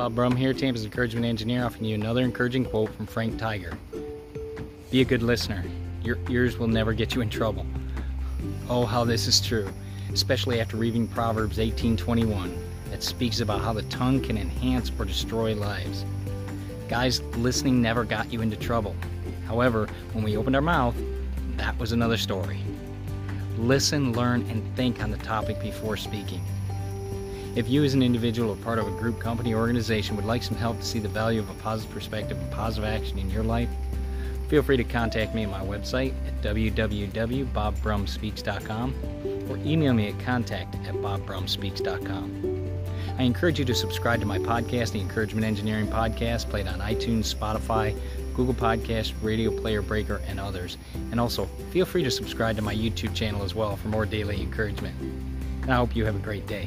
Bob Brum here, Tampa's Encouragement Engineer, offering you another encouraging quote from Frank Tiger. Be a good listener. Your ears will never get you in trouble. Oh, how this is true, especially after reading Proverbs 18:21 that speaks about how the tongue can enhance or destroy lives. Guys, listening never got you into trouble. However, when we opened our mouth, that was another story. Listen, learn, and think on the topic before speaking. If you, as an individual or part of a group, company, or organization, would like some help to see the value of a positive perspective and positive action in your life, feel free to contact me at my website at www.bobbrumspeaks.com or email me at contact at bobbrumspeaks.com. I encourage you to subscribe to my podcast, the Encouragement Engineering Podcast, played on iTunes, Spotify, Google Podcast, Radio Player Breaker, and others. And also, feel free to subscribe to my YouTube channel as well for more daily encouragement. And I hope you have a great day.